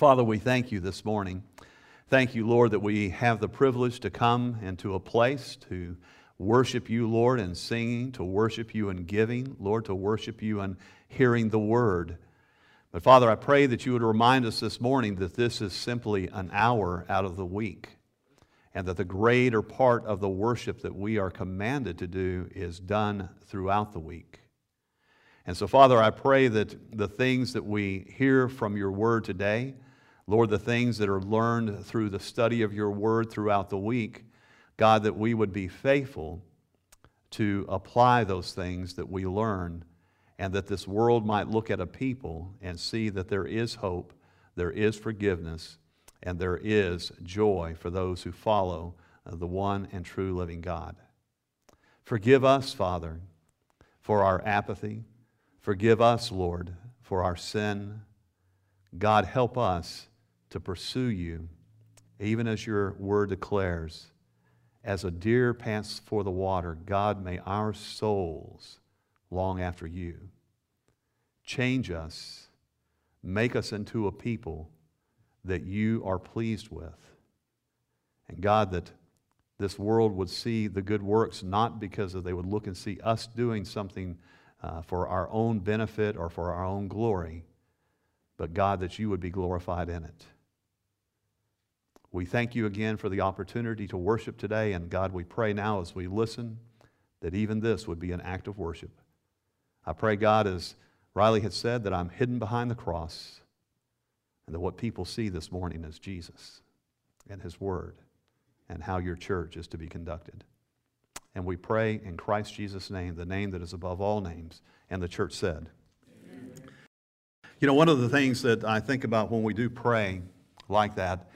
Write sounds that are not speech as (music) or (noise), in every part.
Father, we thank you this morning. Thank you, Lord, that we have the privilege to come into a place to worship you, Lord, in singing, to worship you in giving, Lord, to worship you in hearing the word. But Father, I pray that you would remind us this morning that this is simply an hour out of the week, and that the greater part of the worship that we are commanded to do is done throughout the week. And so, Father, I pray that the things that we hear from your word today, Lord, the things that are learned through the study of your word throughout the week, God, that we would be faithful to apply those things that we learn and that this world might look at a people and see that there is hope, there is forgiveness, and there is joy for those who follow uh, the one and true living God. Forgive us, Father, for our apathy. Forgive us, Lord, for our sin. God, help us to pursue you, even as your word declares. As a deer pants for the water, God, may our souls long after you. Change us, make us into a people that you are pleased with. And God, that this world would see the good works not because they would look and see us doing something uh, for our own benefit or for our own glory, but God, that you would be glorified in it. We thank you again for the opportunity to worship today, and God, we pray now as we listen that even this would be an act of worship. I pray, God, as Riley had said, that I'm hidden behind the cross, and that what people see this morning is Jesus and His Word and how your church is to be conducted. And we pray in Christ Jesus' name, the name that is above all names. And the church said, Amen. You know, one of the things that I think about when we do pray like that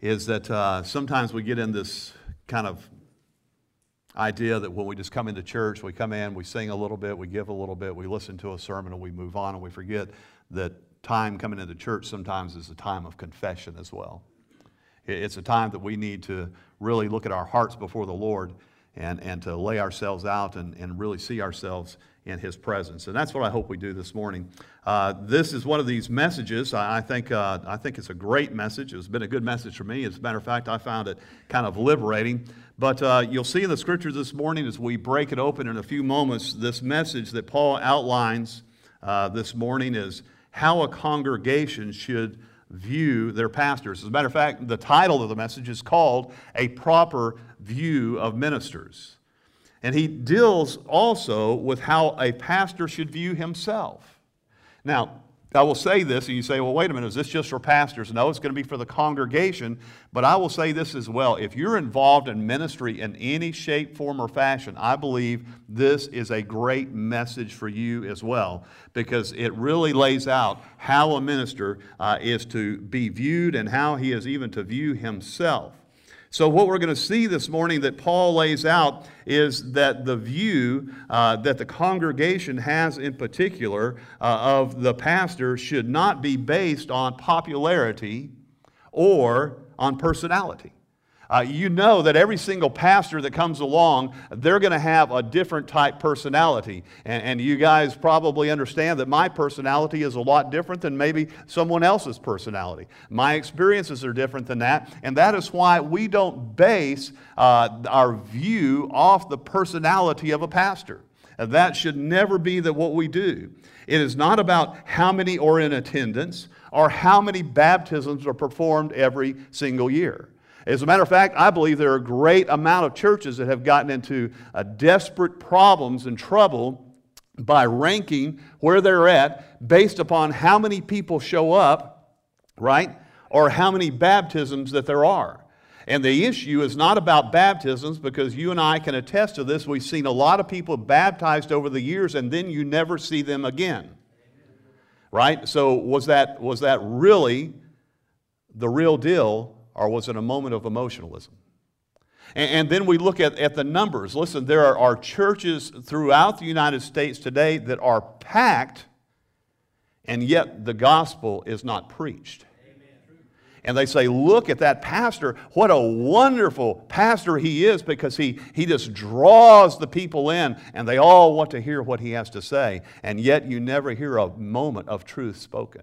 is that uh, sometimes we get in this kind of idea that when we just come into church, we come in, we sing a little bit, we give a little bit, we listen to a sermon, and we move on, and we forget that time coming into church sometimes is a time of confession as well. It's a time that we need to really look at our hearts before the Lord and, and to lay ourselves out and, and really see ourselves in His presence. And that's what I hope we do this morning. Uh, this is one of these messages. I think, uh, I think it's a great message. It's been a good message for me. As a matter of fact, I found it kind of liberating. But uh, you'll see in the scriptures this morning as we break it open in a few moments, this message that Paul outlines uh, this morning is how a congregation should view their pastors. As a matter of fact, the title of the message is called A Proper View of Ministers. And he deals also with how a pastor should view himself. Now, I will say this, and you say, well, wait a minute, is this just for pastors? No, it's going to be for the congregation. But I will say this as well. If you're involved in ministry in any shape, form, or fashion, I believe this is a great message for you as well, because it really lays out how a minister uh, is to be viewed and how he is even to view himself. So, what we're going to see this morning that Paul lays out is that the view uh, that the congregation has in particular uh, of the pastor should not be based on popularity or on personality. Uh, you know that every single pastor that comes along, they're going to have a different type personality. And, and, you guys probably understand that my personality is a lot different than maybe someone else's personality. My experiences are different than that. And that is why we don't base uh, our view off the personality of a pastor. That should never be that what we do. It is not about how many are in attendance or how many baptisms are performed every single year. As a matter of fact, I believe there are a great amount of churches that have gotten into uh, desperate problems and trouble by ranking where they're at based upon how many people show up, right? Or how many baptisms that there are. And the issue is not about baptisms because you and I can attest to this. We've seen a lot of people baptized over the years and then you never see them again. Right? So was that, was that really the real deal or was it a moment of emotionalism? And, and then we look at, at the numbers. Listen, there are, are churches throughout the United States today that are packed, and yet the gospel is not preached. And they say, Look at that pastor. What a wonderful pastor he is because he, he just draws the people in and they all want to hear what he has to say. And yet you never hear a moment of truth spoken.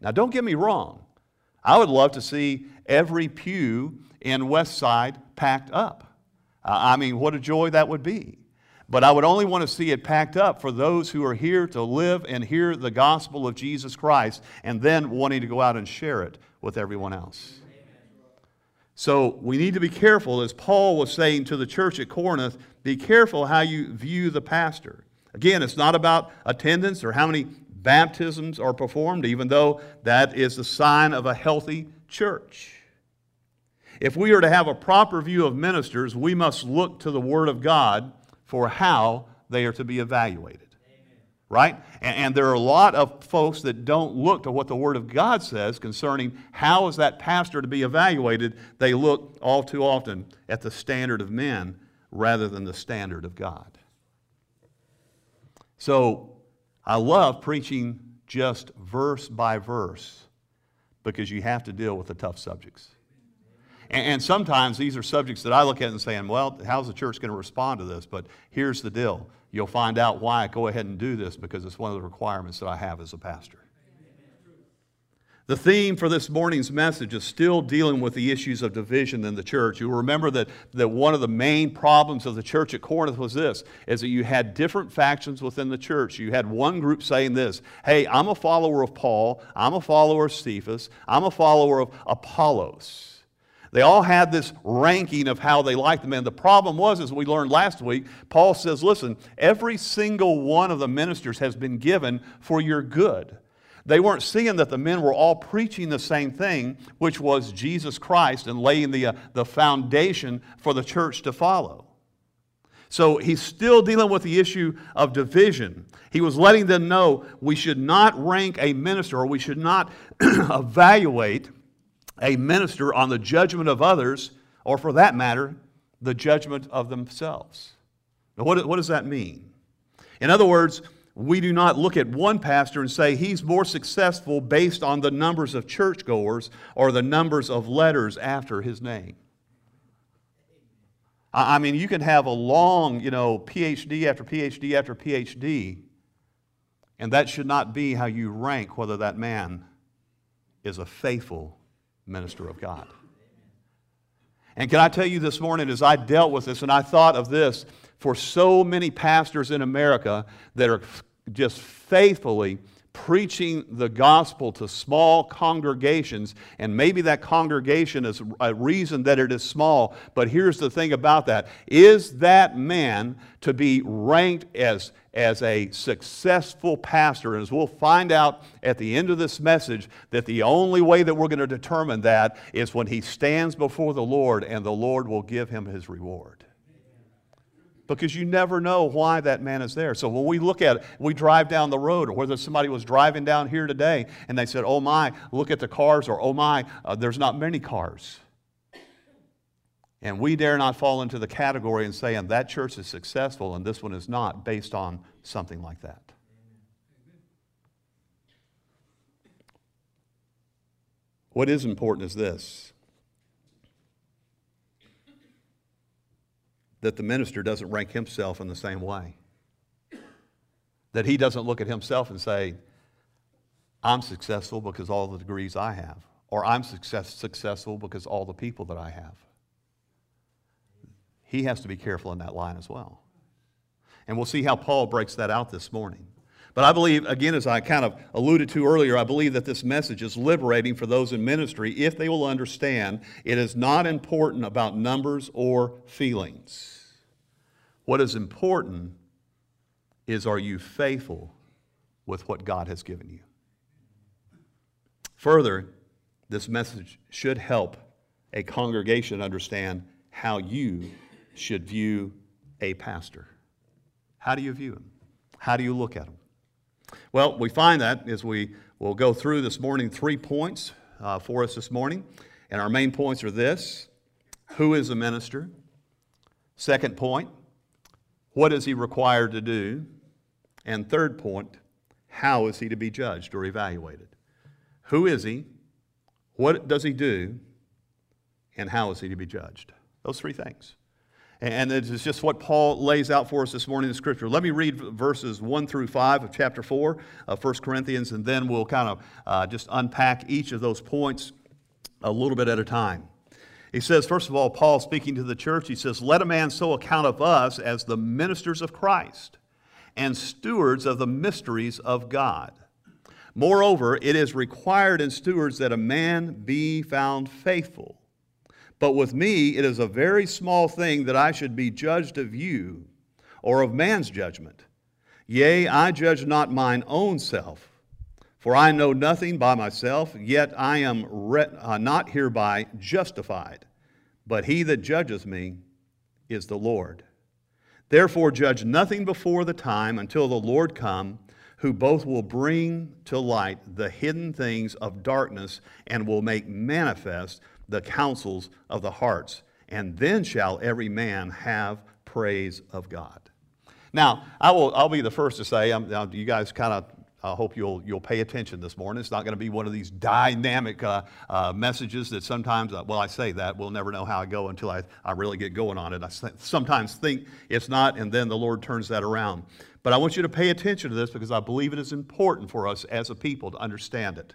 Now, don't get me wrong. I would love to see every pew in West Side packed up. Uh, I mean, what a joy that would be. But I would only want to see it packed up for those who are here to live and hear the gospel of Jesus Christ and then wanting to go out and share it with everyone else. So we need to be careful, as Paul was saying to the church at Corinth, be careful how you view the pastor. Again, it's not about attendance or how many baptisms are performed, even though that is the sign of a healthy church. If we are to have a proper view of ministers, we must look to the Word of God for how they are to be evaluated. Amen. Right? And, and, there are a lot of folks that don't look to what the Word of God says concerning how is that pastor to be evaluated. They look all too often at the standard of men rather than the standard of God. So I love preaching just verse by verse because you have to deal with the tough subjects. And, sometimes these are subjects that I look at and saying, well, how's the church going to respond to this? But here's the deal. You'll find out why I go ahead and do this because it's one of the requirements that I have as a pastor. The theme for this morning's message is still dealing with the issues of division in the church. You remember that, that one of the main problems of the church at Corinth was this, is that you had different factions within the church. You had one group saying this, hey, I'm a follower of Paul, I'm a follower of Cephas, I'm a follower of Apollos. They all had this ranking of how they liked the men. The problem was, as we learned last week, Paul says, listen, every single one of the ministers has been given for your good. They weren't seeing that the men were all preaching the same thing, which was Jesus Christ and laying the, uh, the foundation for the church to follow. So he's still dealing with the issue of division. He was letting them know we should not rank a minister or we should not (clears throat) evaluate a minister on the judgment of others, or for that matter, the judgment of themselves. Now, what, what does that mean? In other words, we do not look at one pastor and say he's more successful based on the numbers of churchgoers or the numbers of letters after his name. I mean, you can have a long, you know, PhD after PhD after PhD, and that should not be how you rank whether that man is a faithful minister of God. And can I tell you this morning, as I dealt with this, and I thought of this for so many pastors in America that are just faithfully preaching the gospel to small congregations, and maybe that congregation is a reason that it is small. But here's the thing about that is that man to be ranked as as a successful pastor. And as we'll find out at the end of this message, that the only way that we're going to determine that is when he stands before the Lord and the Lord will give him his reward. Because you never know why that man is there. So when we look at it, we drive down the road, or whether somebody was driving down here today and they said, Oh my, look at the cars, or Oh my, uh, there's not many cars. And we dare not fall into the category and saying that church is successful and this one is not based on something like that. What is important is this that the minister doesn't rank himself in the same way. That he doesn't look at himself and say, I'm successful because all the degrees I have, or I'm success, successful because all the people that I have he has to be careful in that line as well. And we'll see how Paul breaks that out this morning. But I believe, again, as I kind of alluded to earlier, I believe that this message is liberating for those in ministry if they will understand it is not important about numbers or feelings. What is important is are you faithful with what God has given you? Further, this message should help a congregation understand how you should view a pastor. How do you view him? How do you look at him? Well, we find that as we will go through this morning, three points uh, for us this morning. And our main points are this Who is a minister? Second point, what is he required to do? And third point, how is he to be judged or evaluated? Who is he? What does he do? And how is he to be judged? Those three things. And it's just what Paul lays out for us this morning in the Scripture. Let me read verses 1 through 5 of chapter 4 of 1 Corinthians, and then we'll kind of uh, just unpack each of those points a little bit at a time. He says, first of all, Paul speaking to the church, he says, Let a man so account of us as the ministers of Christ and stewards of the mysteries of God. Moreover, it is required in stewards that a man be found faithful. But with me, it is a very small thing that I should be judged of you or of man's judgment. Yea, I judge not mine own self, for I know nothing by myself, yet I am re- uh, not hereby justified. But he that judges me is the Lord. Therefore, judge nothing before the time until the Lord come, who both will bring to light the hidden things of darkness and will make manifest the counsels of the hearts, and then shall every man have praise of God. Now, I will, I'll be the first to say, I'm, you guys kind of I hope you'll, you'll pay attention this morning. It's not going to be one of these dynamic uh, uh, messages that sometimes, uh, well, I say that, we'll never know how I go until I, I really get going on it. I sometimes think it's not, and then the Lord turns that around. But I want you to pay attention to this because I believe it is important for us as a people to understand it.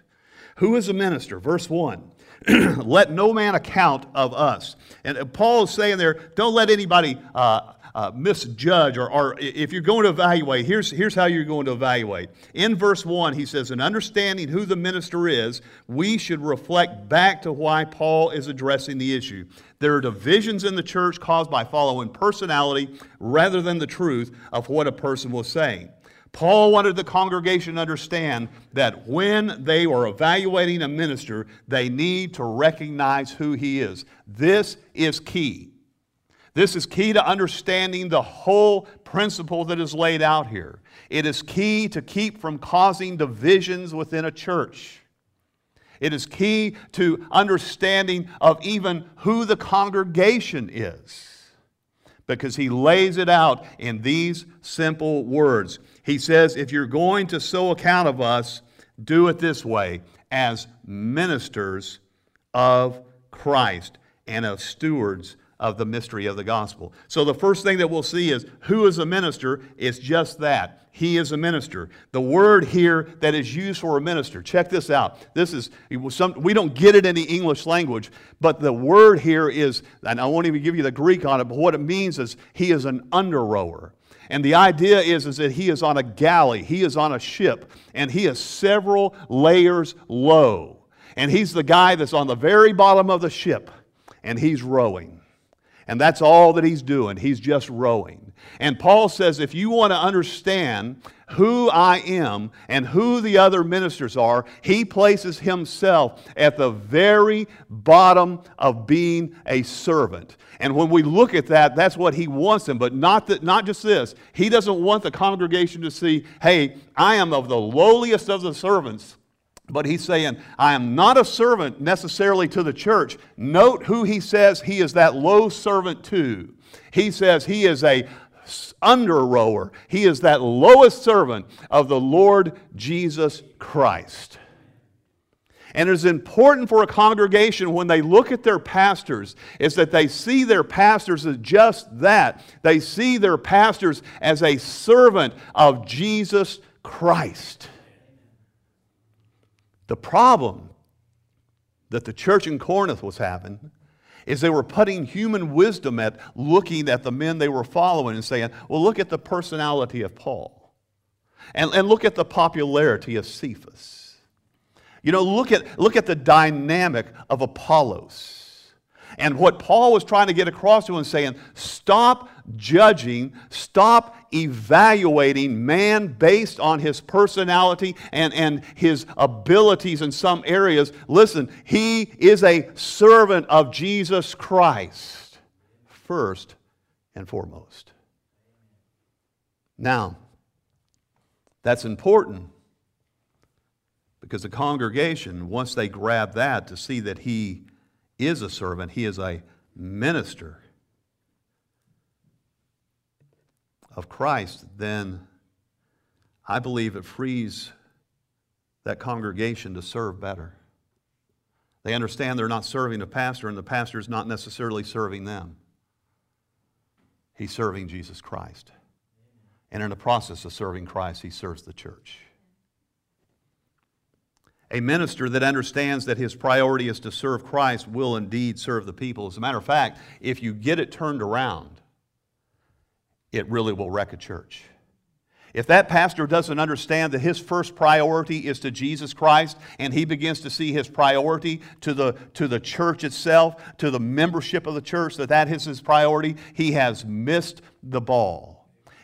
Who is a minister? Verse 1 (clears throat) let no man account of us. And Paul is saying there, don't let anybody uh, uh, misjudge or, or, if you're going to evaluate, here's, here's how you're going to evaluate. In verse 1, he says, In understanding who the minister is, we should reflect back to why Paul is addressing the issue. There are divisions in the church caused by following personality rather than the truth of what a person was saying. Paul wanted the congregation to understand that when they are evaluating a minister, they need to recognize who he is. This is key. This is key to understanding the whole principle that is laid out here. It is key to keep from causing divisions within a church. It is key to understanding of even who the congregation is because he lays it out in these simple words. He says, If you're going to so account of us, do it this way as ministers of Christ and of stewards of the mystery of the gospel. So the first thing that we'll see is who is a minister? It's just that. He is a minister. The word here that is used for a minister, check this out. This is, some, we don't get it in the English language, but the word here is, and I won't even give you the Greek on it, but what it means is he is an under rower. And the idea is, is that he is on a galley, he is on a ship, and he is several layers low. And he's the guy that's on the very bottom of the ship, and he's rowing. And that's all that he's doing. He's just rowing. And Paul says if you want to understand who I am and who the other ministers are, he places himself at the very bottom of being a servant. And when we look at that, that's what he wants them. But not, that, not just this. He doesn't want the congregation to see, hey, I am of the lowliest of the servants, but he's saying, I am not a servant necessarily to the church. Note who he says he is that low servant to. He says he is a under rower. He is that lowest servant of the Lord Jesus Christ. And it is important for a congregation when they look at their pastors is that they see their pastors as just that. They see their pastors as a servant of Jesus Christ. The problem that the church in Corinth was having is they were putting human wisdom at looking at the men they were following and saying, well, look at the personality of Paul. And, and look at the popularity of Cephas. You know, look at, look at the dynamic of Apollos. And what Paul was trying to get across to him saying, stop judging, stop evaluating man based on his personality and, and his abilities in some areas. Listen, he is a servant of Jesus Christ, first and foremost. Now, that's important because the congregation, once they grab that to see that he is a servant, he is a minister of Christ, then I believe it frees that congregation to serve better. They understand they're not serving a pastor, and the pastor is not necessarily serving them. he's serving Jesus Christ. And in the process of serving Christ, he serves the church. A minister that understands that his priority is to serve Christ will indeed serve the people. As a matter of fact, if you get it turned around, it really will wreck a church. If that pastor doesn't understand that his first priority is to Jesus Christ and he begins to see his priority to the, to the church itself, to the membership of the church, that that is his priority, he has missed the ball.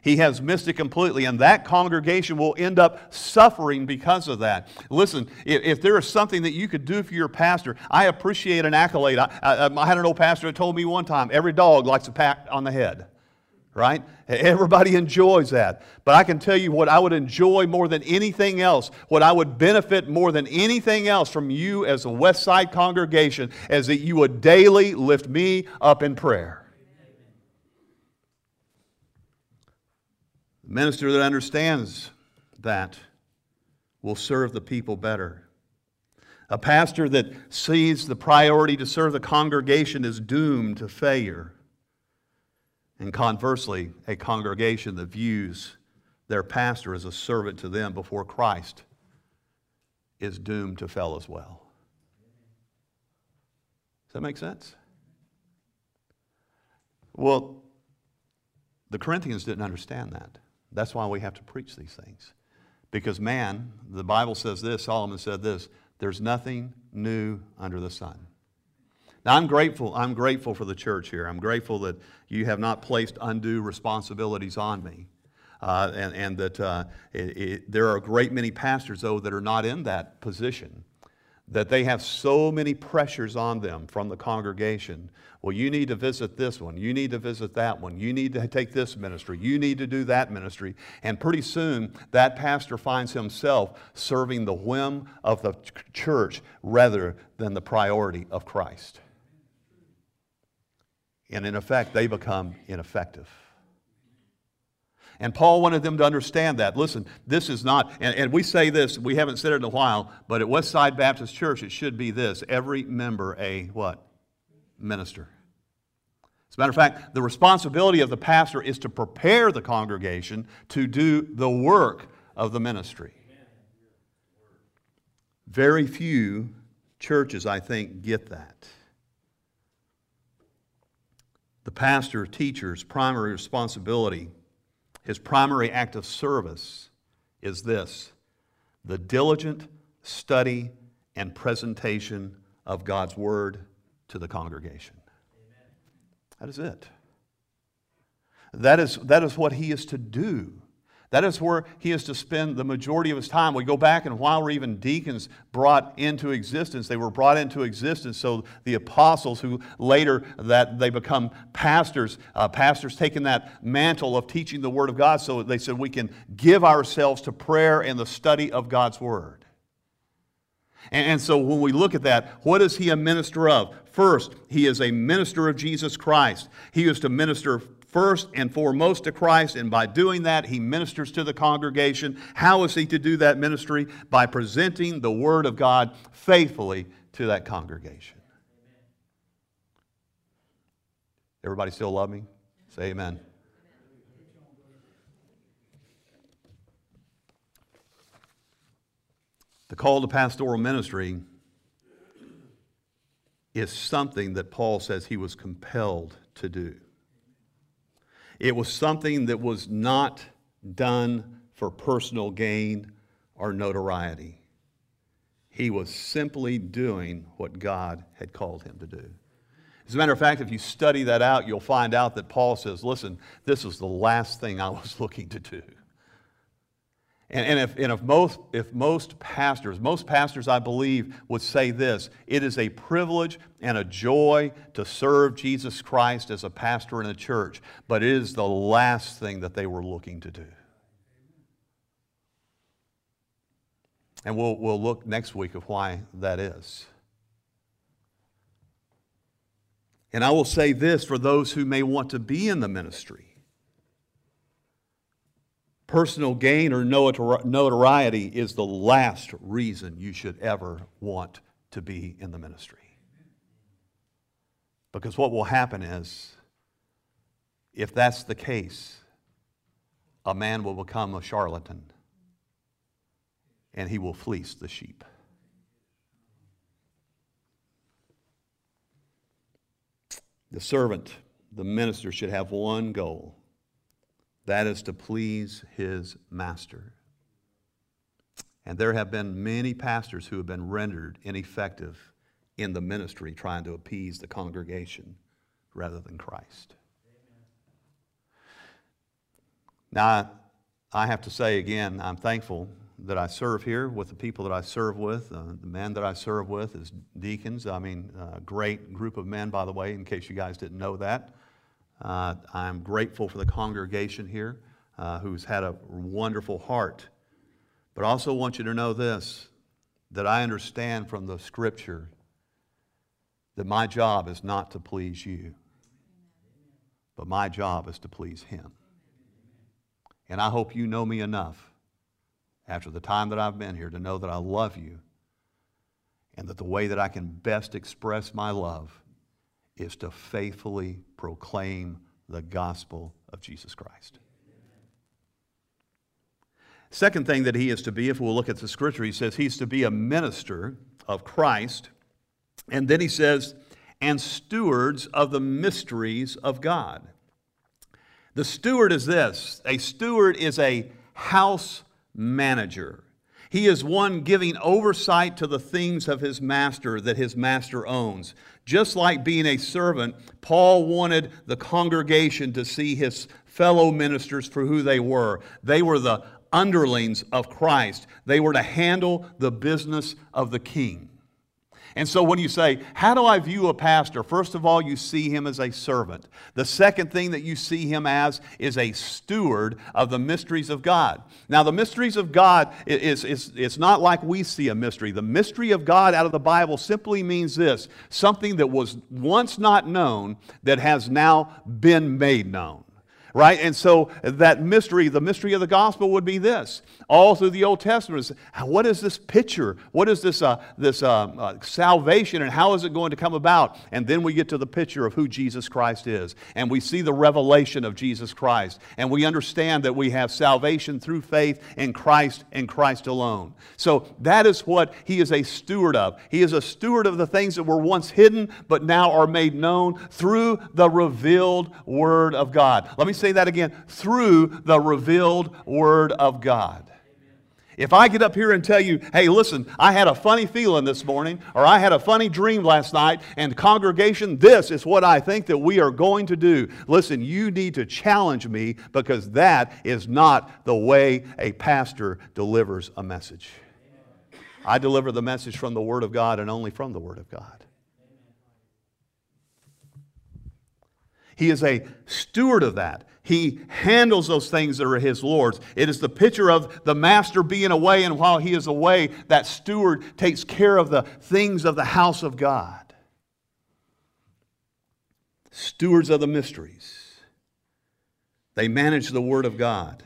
He has missed it completely, and that congregation will end up suffering because of that. Listen, if, if there is something that you could do for your pastor, I appreciate an accolade. I, I, um, I had an old pastor that told me one time every dog likes a pat on the head right? Everybody enjoys that. But I can tell you what I would enjoy more than anything else, what I would benefit more than anything else from you as a West Side congregation, is that you would daily lift me up in prayer. The minister that understands that will serve the people better. A pastor that sees the priority to serve the congregation is doomed to failure. And conversely, a congregation that views their pastor as a servant to them before Christ is doomed to fail as well. Does that make sense? Well, the Corinthians didn't understand that. That's why we have to preach these things. Because man, the Bible says this, Solomon said this, there's nothing new under the sun. Now, I'm grateful. I'm grateful for the church here. I'm grateful that you have not placed undue responsibilities on me. Uh, and, and, that uh, it, it, there are a great many pastors, though, that are not in that position, that they have so many pressures on them from the congregation. Well, you need to visit this one. You need to visit that one. You need to take this ministry. You need to do that ministry. And pretty soon, that pastor finds himself serving the whim of the church rather than the priority of Christ. And in effect, they become ineffective. And Paul wanted them to understand that. Listen, this is not, and, and, we say this, we haven't said it in a while, but at Westside Baptist Church, it should be this every member a what? Minister. As a matter of fact, the responsibility of the pastor is to prepare the congregation to do the work of the ministry. Very few churches, I think, get that. The pastor, teacher's primary responsibility, his primary act of service is this the diligent study and presentation of God's Word to the congregation. Amen. That is it. That is, that is what he is to do. That is where he is to spend the majority of his time. We go back, and while we're even deacons brought into existence, they were brought into existence. So the apostles, who later that they become pastors, uh, pastors taking that mantle of teaching the Word of God. So they said we can give ourselves to prayer and the study of God's Word. And, and so when we look at that, what is he a minister of? First, he is a minister of Jesus Christ. He is to minister first and foremost to Christ, and by doing that, he ministers to the congregation. How is he to do that ministry? By presenting the Word of God faithfully to that congregation. Everybody still love me? Say amen. The call to pastoral ministry is something that Paul says he was compelled to do. It was something that was not done for personal gain or notoriety. He was simply doing what God had called him to do. As a matter of fact, if you study that out, you'll find out that Paul says, listen, this was the last thing I was (laughs) looking to do. And, and, if, and if, most, if most pastors, most pastors I believe would say this it is a privilege and a joy to serve Jesus Christ as a pastor in a church, but it is the last thing that they were looking to do. And we'll, we'll look next week of why that is. And I will say this for those who may want to be in the ministry personal gain or notoriety is the last reason you should ever want to be in the ministry. Because what will happen is if that's the case, a man will become a charlatan and he will fleece the sheep. The servant, the minister, should have one goal that is to please his master. And there have been many pastors who have been rendered ineffective in the ministry trying to appease the congregation rather than Christ. Now, I have to say again, I'm thankful that I serve here with the people that I serve with. Uh, the men that I serve with is deacons. I mean, a great group of men, by the way, in case you guys didn't know that. Uh, I'm grateful for the congregation here uh, who's had a wonderful heart. But I also want you to know this that I understand from the scripture that my job is not to please you, but my job is to please Him. And I hope you know me enough after the time that I've been here to know that I love you and that the way that I can best express my love is to faithfully proclaim the gospel of Jesus Christ. Second thing that he is to be, if we'll look at the scripture, he says he's to be a minister of Christ. And then he says, and stewards of the mysteries of God. The steward is this a steward is a house manager. He is one giving oversight to the things of his master that his master owns. Just like being a servant, Paul wanted the congregation to see his fellow ministers for who they were. They were the underlings of Christ, they were to handle the business of the king. And so when you say, How do I view a pastor? First of all, you see him as a servant. The second thing that you see him as is a steward of the mysteries of God. Now, the mysteries of God is, is, it's not like we see a mystery. The mystery of God out of the Bible simply means this something that was once not known that has now been made known right? And so that mystery, the mystery of the gospel would be this. All through the Old Testament, what is this picture? What is this, uh, this uh, uh, salvation and how is it going to come about? And then we get to the picture of who Jesus Christ is. And we see the revelation of Jesus Christ. And we understand that we have salvation through faith in Christ and Christ alone. So that is what he is a steward of. He is a steward of the things that were once hidden but now are made known through the revealed Word of God. Let me say that again through the revealed Word of God. If I get up here and tell you, hey, listen, I had a funny feeling this morning, or I had a funny dream last night, and congregation, this is what I think that we are going to do. Listen, you need to challenge me because that is not the way a pastor delivers a message. I deliver the message from the Word of God and only from the Word of God. He is a steward of that. He handles those things that are his Lord's. It is the picture of the master being away, and while he is away, that steward takes care of the things of the house of God. Stewards of the mysteries. They manage the Word of God.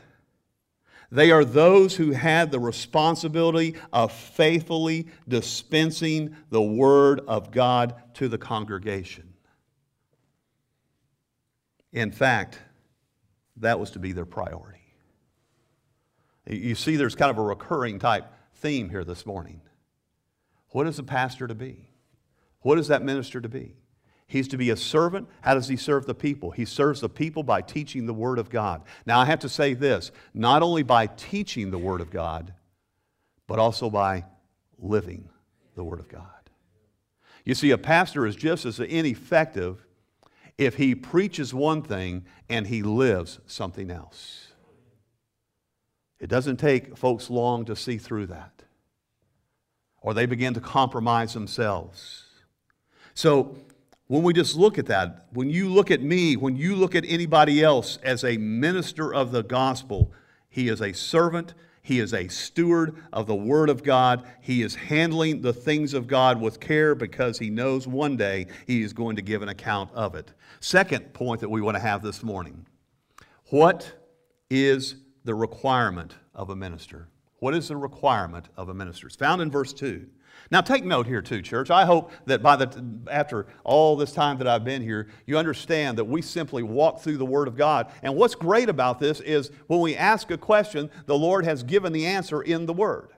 They are those who had the responsibility of faithfully dispensing the Word of God to the congregation. In fact, that was to be their priority. You see, there's kind of a recurring type theme here this morning. What is a pastor to be? What is that minister to be? He's to be a servant. How does he serve the people? He serves the people by teaching the Word of God. Now, I have to say this not only by teaching the Word of God, but also by living the Word of God. You see, a pastor is just as ineffective if he preaches one thing and he lives something else. It doesn't take folks long to see through that, or they begin to compromise themselves. So, when we just look at that, when you look at me, when you look at anybody else as a minister of the gospel, he is a servant he is a steward of the Word of God. He is handling the things of God with care because he knows one day he is going to give an account of it. Second point that we want to have this morning what is the requirement of a minister? What is the requirement of a minister? It's found in verse 2. Now, take note here, too, church. I hope that by the, after all this time that I've been here, you understand that we simply walk through the Word of God. And what's great about this is when we ask a question, the Lord has given the answer in the Word.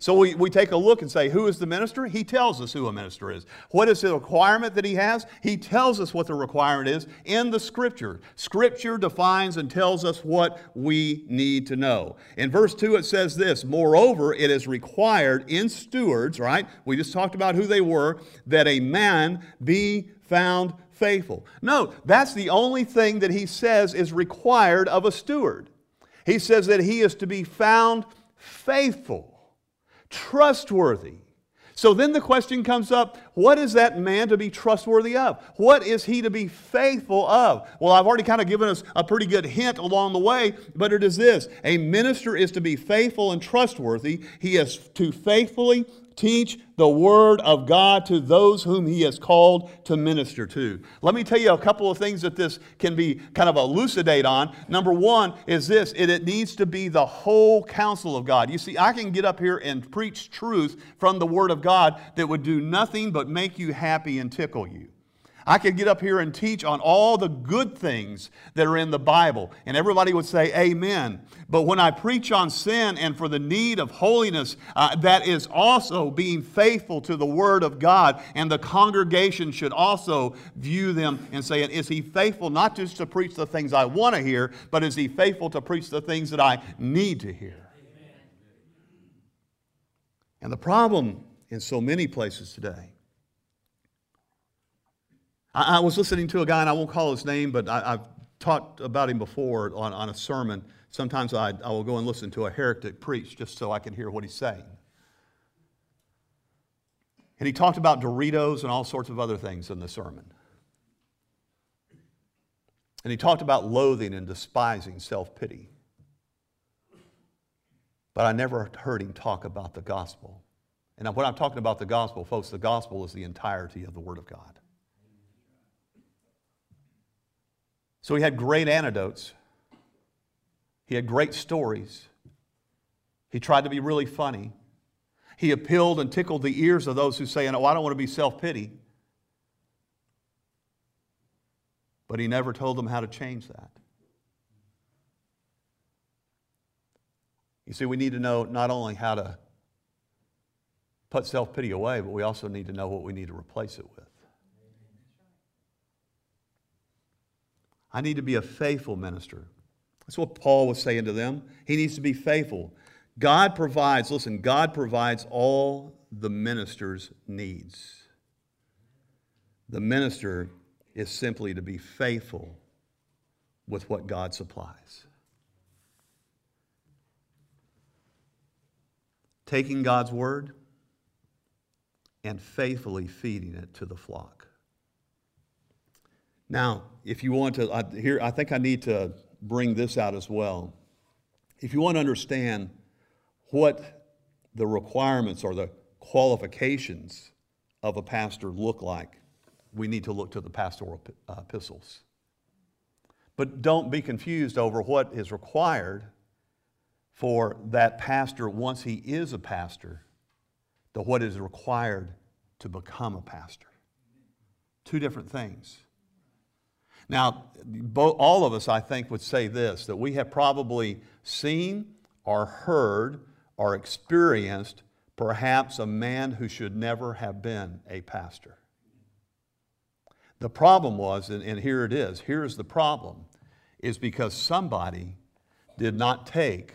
So we, we take a look and say, Who is the minister? He tells us who a minister is. What is the requirement that he has? He tells us what the requirement is in the Scripture. Scripture defines and tells us what we need to know. In verse 2, it says this Moreover, it is required in stewards, right? We just talked about who they were, that a man be found faithful. No, that's the only thing that he says is required of a steward. He says that he is to be found faithful trustworthy. So then the question comes up what is that man to be trustworthy of? What is he to be faithful of? Well, I've already kind of given us a pretty good hint along the way, but it is this a minister is to be faithful and trustworthy. He is to faithfully Teach the word of God to those whom he has called to minister to. Let me tell you a couple of things that this can be kind of elucidate on. Number one is this it, it needs to be the whole counsel of God. You see, I can get up here and preach truth from the word of God that would do nothing but make you happy and tickle you. I could get up here and teach on all the good things that are in the Bible, and everybody would say, Amen. But when I preach on sin and for the need of holiness, uh, that is also being faithful to the Word of God, and the congregation should also view them and say, Is he faithful not just to preach the things I want to hear, but is he faithful to preach the things that I need to hear? And the problem in so many places today I, I, was listening to a guy, and I won't call his name, but I, have talked about him before on, on a sermon. Sometimes I, I will go and listen to a heretic preach just so I can hear what he's saying. And he talked about Doritos and all sorts of other things in the sermon. And he talked about loathing and despising self pity. But I never heard him talk about the gospel. And when I'm talking about the gospel, folks, the gospel is the entirety of the Word of God. So he had great anecdotes. He had great stories. He tried to be really funny. He appealed and tickled the ears of those who say, Oh, I don't want to be self pity. But he never told them how to change that. You see, we need to know not only how to put self pity away, but we also need to know what we need to replace it with. I need to be a faithful minister. That's what Paul was saying to them. He needs to be faithful. God provides, listen, God provides all the minister's needs. The minister is simply to be faithful with what God supplies. Taking God's word and faithfully feeding it to the flock. Now, if you want to, I, here, I think I need to bring this out as well. If you want to understand what the requirements or the qualifications of a pastor look like, we need to look to the pastoral uh, epistles. But don't be confused over what is required for that pastor once he is a pastor to what is required to become a pastor. Two different things. Now, all of us, I think, would say this that we have probably seen or heard or experienced perhaps a man who should never have been a pastor. The problem was, and, and here it is here's the problem, is because somebody did not take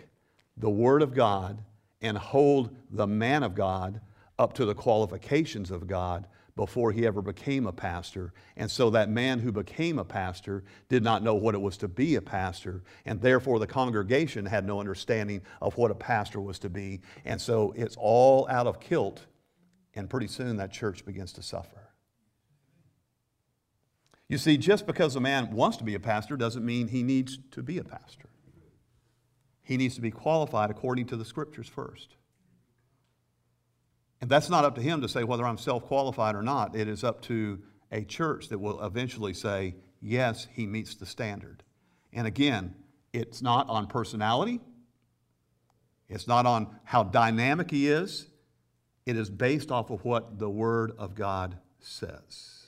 the Word of God and hold the man of God up to the qualifications of God before he ever became a pastor. And so that man who became a pastor did not know what it was to be a pastor, and therefore the congregation had no understanding of what a pastor was to be. And so it's all out of kilt, and pretty soon that church begins to suffer. You see, just because a man wants to be a pastor doesn't mean he needs to be a pastor. He needs to be qualified according to the scriptures first. And that's not up to him to say whether I'm self qualified or not. It is up to a church that will eventually say, yes, he meets the standard. And again, it's not on personality, it's not on how dynamic he is, It is based off of what the Word of God says.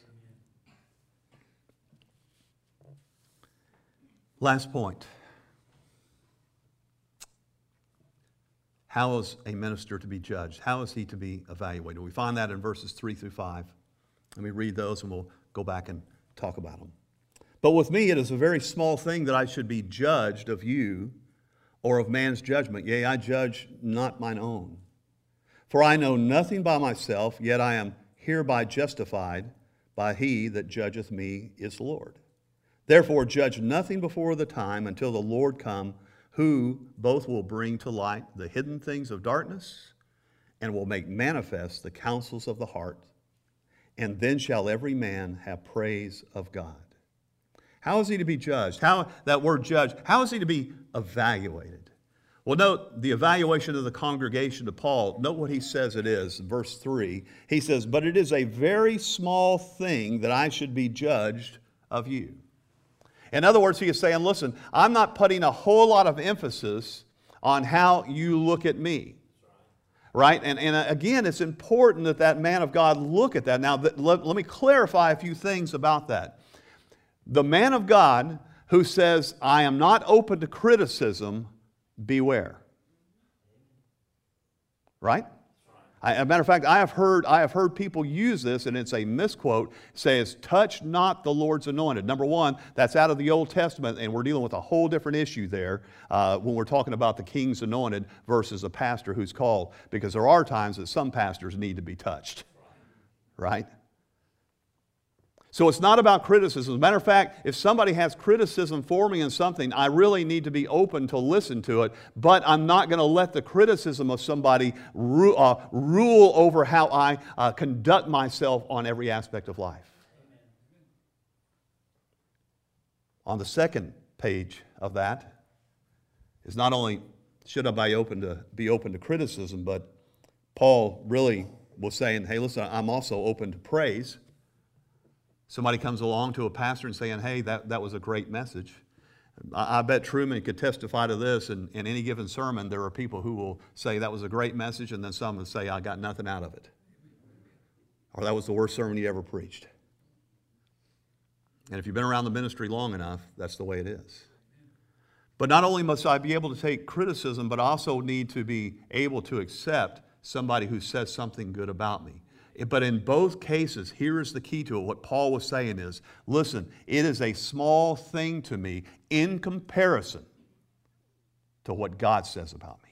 Last point. How is a minister to be judged? How is he to be evaluated? We find that in verses 3 through 5. Let me read those and we'll go back and talk about them. But with me, it is a very small thing that I should be judged of you or of man's judgment. Yea, I judge not mine own. For I know nothing by myself, yet I am hereby justified by he that judgeth me is Lord. Therefore, judge nothing before the time until the Lord come, who both will bring to light the hidden things of darkness and will make manifest the counsels of the heart. And then shall every man have praise of God. How is he to be judged? How, that word judge, how is he to be evaluated? Well, note the evaluation of the congregation of Paul. Note what he says it is, verse 3. He says, But it is a very small thing that I should be judged of you. In other words, he is saying, Listen, I'm not putting a whole lot of emphasis on how you look at me. Right? And, and uh, again, it's important that that man of God look at that. Now, let, let me clarify a few things about that. The man of God who says, I am not open to criticism, beware. Right? A matter of fact, I have, heard, I have heard people use this, and it's a misquote, says, touch not the Lord's anointed. Number one, that's out of the Old Testament, and we're dealing with a whole different issue there uh, when we're talking about the king's anointed versus a pastor who's called, because there are times that some pastors need to be touched. Right? So it's not about criticism. As a matter of fact, if somebody has criticism for me in something, I really need to be open to listen to it, but I'm not going to let the criticism of somebody ru- uh, rule over how I uh, conduct myself on every aspect of life. On the second page of that is not only should I be open to, be open to criticism, but Paul really was saying, hey, listen, I'm also open to praise. Somebody comes along to a pastor and saying, hey, that, that was a great message. I, I bet Truman could testify to this. In, in any given sermon, there are people who will say that was a great message, and then some will say, I got nothing out of it. Or that was the worst sermon you ever preached. And if you've been around the ministry long enough, that's the way it is. But not only must I be able to take criticism, but also need to be able to accept somebody who says something good about me. But in both cases, here is the key to it. What Paul was saying is listen, it is a small thing to me in comparison to what God says about me.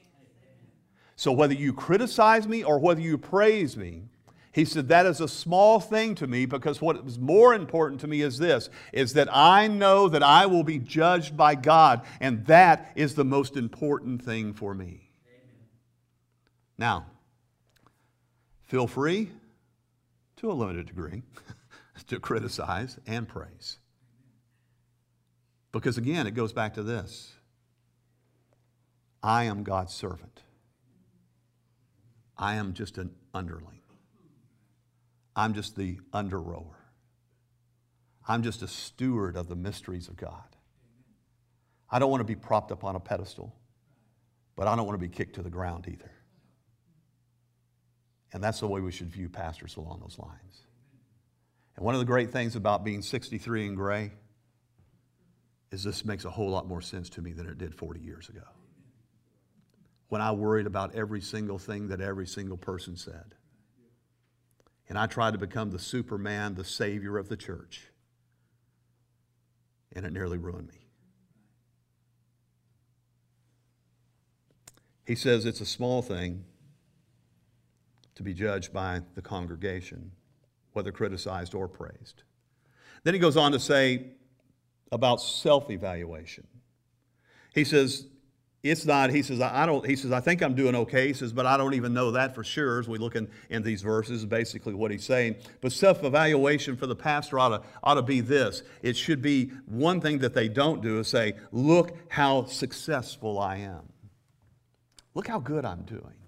So whether you criticize me or whether you praise me, he said that is a small thing to me because what is more important to me is this is that I know that I will be judged by God and that is the most important thing for me. Now, feel free to a limited degree, (laughs) to criticize and praise. Because again, it goes back to this I am God's servant, I am just an underling, I'm just the under rower, I'm just a steward of the mysteries of God. I don't want to be propped up on a pedestal, but I don't want to be kicked to the ground either. And that's the way we should view pastors along those lines. And one of the great things about being 63 and gray is this makes a whole lot more sense to me than it did 40 years ago. When I worried about every single thing that every single person said. And I tried to become the superman, the savior of the church. And it nearly ruined me. He says it's a small thing to be judged by the congregation, whether criticized or praised. Then he goes on to say about self evaluation. He says, it's not, he says, I don't, he says, I think I'm doing okay. He says, but I don't even know that for sure as we look in, in these verses, basically what he's saying. But self evaluation for the pastor ought to, ought to be this. It should be one thing that they don't do is say, look how successful I am. Look how good I'm doing.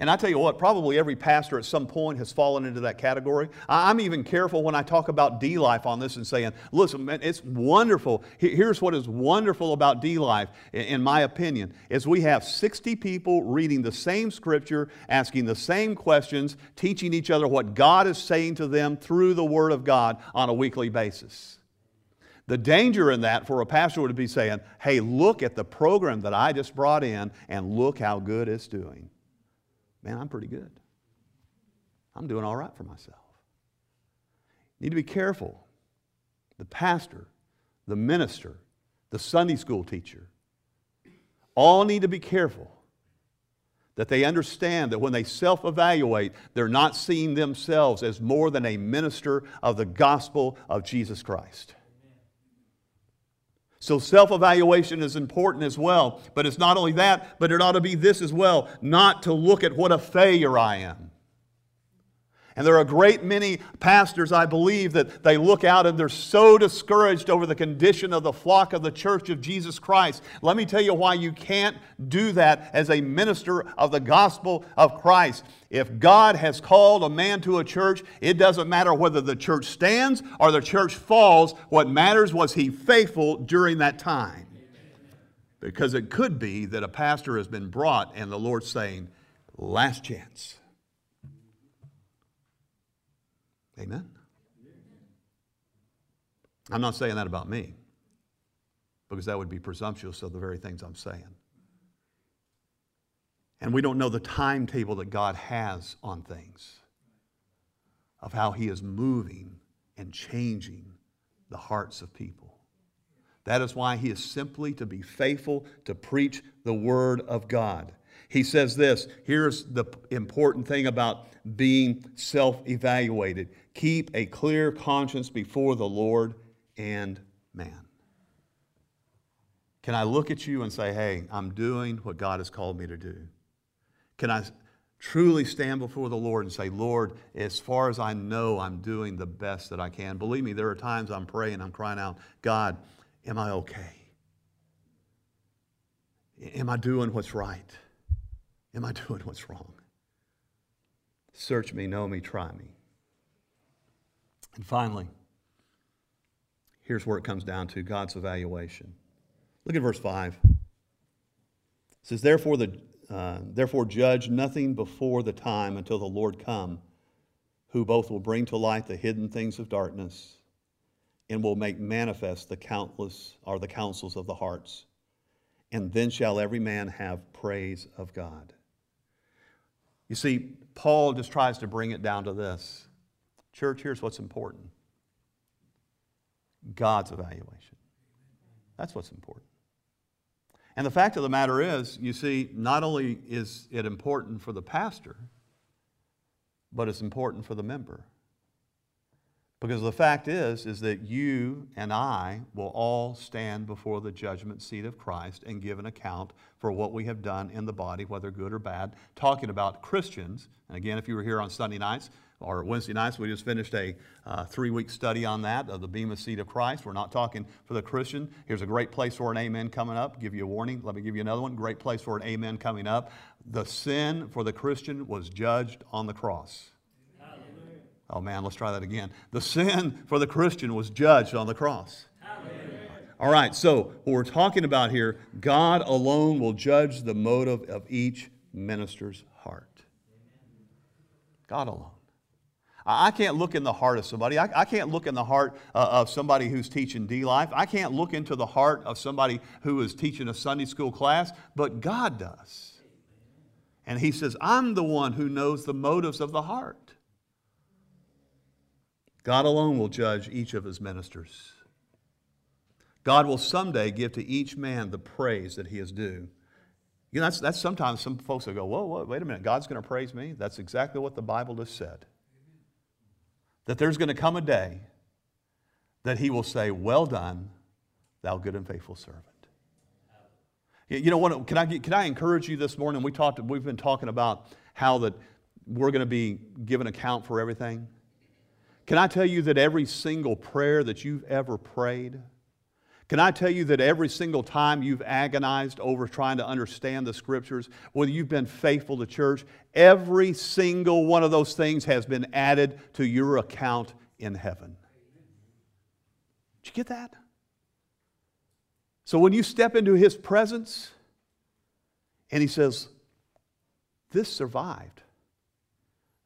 And I tell you what, probably every pastor at some point has fallen into that category. I'm even careful when I talk about D Life on this and saying, listen, man, it's wonderful. Here's what is wonderful about D Life, in my opinion, is we have 60 people reading the same scripture, asking the same questions, teaching each other what God is saying to them through the Word of God on a weekly basis. The danger in that for a pastor would be saying, hey, look at the program that I just brought in and look how good it's doing man, I'm pretty good. I'm doing all right for myself. Need to be careful. The pastor, the minister, the Sunday school teacher, all need to be careful that they understand that when they self evaluate, they're not seeing themselves as more than a minister of the gospel of Jesus Christ. So self evaluation is important as well. But it's not only that, but it ought to be this as well not to look at what a failure I am. And there are a great many pastors, I believe, that they look out and they're so discouraged over the condition of the flock of the church of Jesus Christ. Let me tell you why you can't do that as a minister of the gospel of Christ. If God has called a man to a church, it doesn't matter whether the church stands or the church falls. What matters was he faithful during that time. Because it could be that a pastor has been brought and the Lord's saying, last chance. Amen? I'm not saying that about me because that would be presumptuous of the very things I'm saying. And we don't know the timetable that God has on things, of how He is moving and changing the hearts of people. That is why He is simply to be faithful to preach the Word of God. He says this here's the important thing about being self evaluated keep a clear conscience before the Lord and man. Can I look at you and say, hey, I'm doing what God has called me to do? Can I truly stand before the Lord and say, Lord, as far as I know, I'm doing the best that I can? Believe me, there are times I'm praying, I'm crying out, God, am I okay? Am I doing what's right? Am I (laughs) doing what's wrong? Search me, know me, try me. And finally, here's where it comes down to God's evaluation. Look at verse 5. It says, Therefore, the, uh, therefore judge nothing before the time until the Lord come, who both will bring to light the hidden things of darkness and will make manifest the countless are the counsels of the hearts. And then shall every man have praise of God. You see, Paul just tries to bring it down to this. Church, here's what's important God's evaluation. That's what's important. And the fact of the matter is, you see, not only is it important for the pastor, but it's important for the member. Because the fact is, is that you and I will all stand before the judgment seat of Christ and give an account for what we have done in the body, whether good or bad. Talking about Christians, and again, if you were here on Sunday nights or Wednesday nights, we just finished a uh, three-week study on that of the Bema seat of Christ. We're not talking for the Christian. Here's a great place for an amen coming up. Give you a warning. Let me give you another one. Great place for an amen coming up. The sin for the Christian was judged on the cross. Oh man, let's try that again. The sin for the Christian was judged on the cross. All right, so what we're talking about here, God alone will judge the motive of each minister's heart. God alone. I can't look in the heart of somebody. I, I can't look in the heart uh, of somebody who's teaching D Life. I can't look into the heart of somebody who is teaching a Sunday school class, but God does. And He says, I'm the one who knows the motives of the heart. God alone will judge each of his ministers. God will someday give to each man the praise that he is due. You know, that's, that's sometimes some folks will go, whoa, whoa, wait a minute, God's going to praise me? That's exactly what the Bible has said. That there's going to come a day that he will say, well done, thou good and faithful servant. You know what? Can I, can I encourage you this morning? We talked, we've been talking about how that we're going to be given account for everything. Can I tell you that every single prayer that you've ever prayed, Can I tell you that every single time you've agonized over trying to understand the scriptures, whether you've been faithful to church, every single one of those things has been added to your account in heaven. Did you get that? So when you step into his presence and he says, This survived,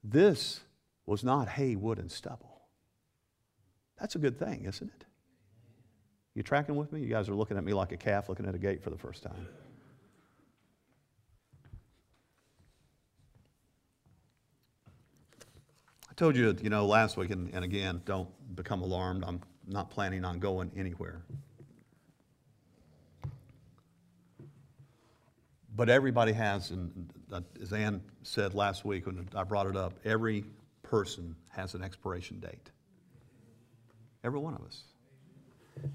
this was not hay, wood, and stubble. That's a good thing, isn't it? You tracking with me? You guys are looking at me like a calf looking at a gate for the first time. I told you, you know, last week, and, and again, don't become alarmed. I'm not planning on going anywhere. But everybody has, and as Ann said last week when I brought it up, every person has an expiration date. Every one of us.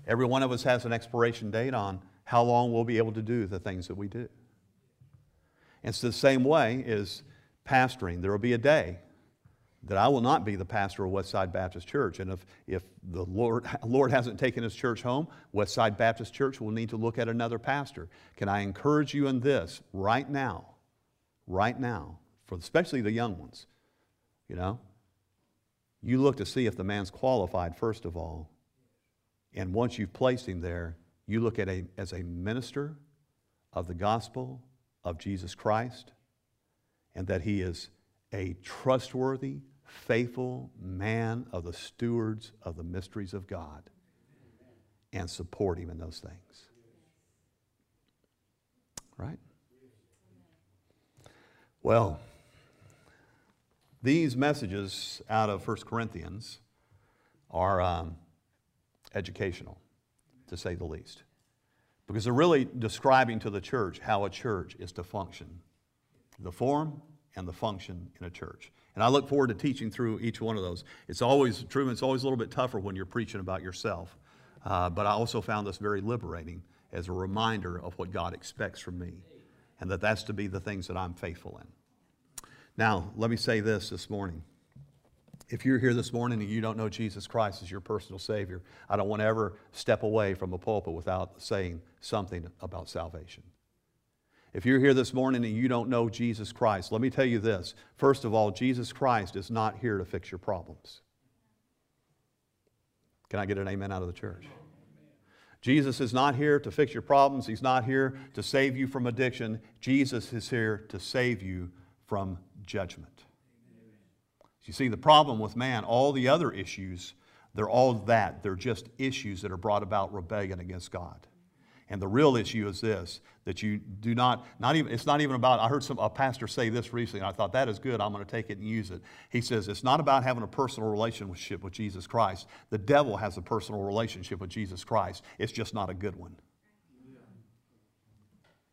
Every one of us has an expiration date on how long we'll be able to do the things that we do. And it's the same way as pastoring. There will be a day that I will not be the pastor of Westside Baptist Church. And if, if the Lord, (laughs) Lord hasn't taken his church home, Westside Baptist Church will need to look at another pastor. Can I encourage you in this right now? Right now, for especially the young ones, you know? You look to see if the man's qualified, first of all. And once you've placed him there, you look at a, as a minister of the gospel of Jesus Christ and that he is a trustworthy, faithful man of the stewards of the mysteries of God and support him in those things. Right? Well, these messages out of 1 Corinthians are. Um, educational, to say the least. Because they're really describing to the church how a church is to function the form and the function in a church. And I look forward to teaching through each one of those. It's always, true, it's always a little bit tougher when you're preaching about yourself. Uh, but I also found this very liberating as a reminder of what God expects from me and that that's to be the things that I'm faithful in. Now, let me say this this morning. If you're here this morning and you don't know Jesus Christ as your personal Savior, I don't want to ever step away from a pulpit without saying something about salvation. If you're here this morning and you don't know Jesus Christ, let me tell you this. First of all, Jesus Christ is not here to fix your problems. Can I get an amen out of the church? Jesus is not here to fix your problems. He's not here to save you from addiction. Jesus is here to save you from judgment. You see, the problem with man, all the other issues, they're all that. They're just issues that are brought about rebellion against God. And the real issue is this that you do not, not even, it's not even about, I heard some, a pastor say this recently, and I thought that is good. I'm going to take it and use it. He says, it's not about having a personal relationship with Jesus Christ. The devil has a personal relationship with Jesus Christ, it's just not a good one.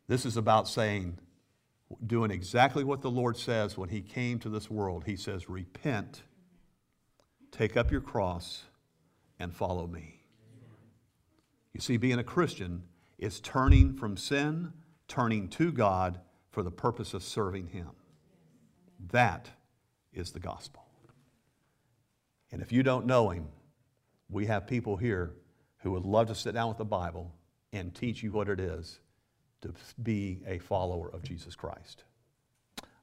This is about saying, doing exactly what the Lord says when He came to this world. He says, Repent, take up your cross, and follow me. You see, being a Christian is turning from sin, turning to God for the purpose of serving Him. That is the gospel. And if you don't know Him, we have people here who would love to sit down with the Bible and teach you what it is to be a follower of Jesus Christ.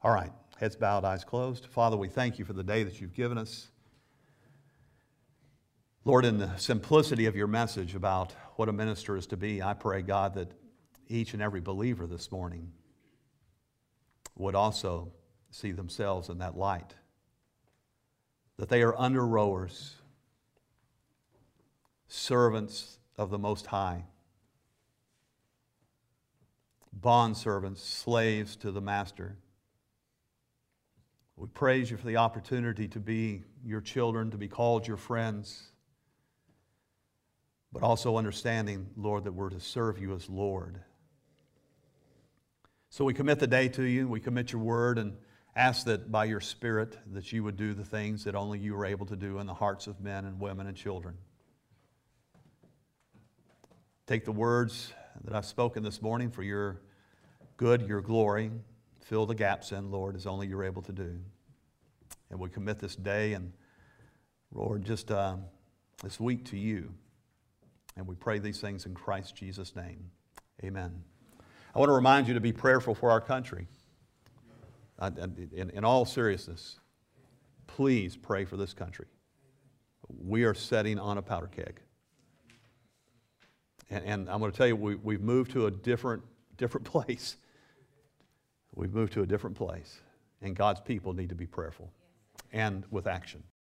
All right, heads bowed, eyes closed. Father, we thank you for the day that you've given us. Lord, in the simplicity of your message about what a minister is to be, I pray, God, that each and every believer this morning would also see themselves in that light. That they are under rowers, servants of the Most High bondservants, slaves to the master. We praise you for the opportunity to be your children, to be called your friends, but also understanding, Lord, that we're to serve you as Lord. So we commit the day to you, we commit your word, and ask that by your Spirit that you would do the things that only you are able to do in the hearts of men and women and children. Take the words that I've spoken this morning for your good, your glory. Fill the gaps in, Lord, as only you're able to do. And we commit this day and, Lord, just uh, this week to you. And we pray these things in Christ Jesus' name. Amen. I want to remind you to be prayerful for our country. In, in all seriousness, please pray for this country. We are setting on a powder keg. And, and I'm going to tell you, we, we've moved to a different, different (laughs) place. We've moved to a different place. And God's people need to be prayerful and with action.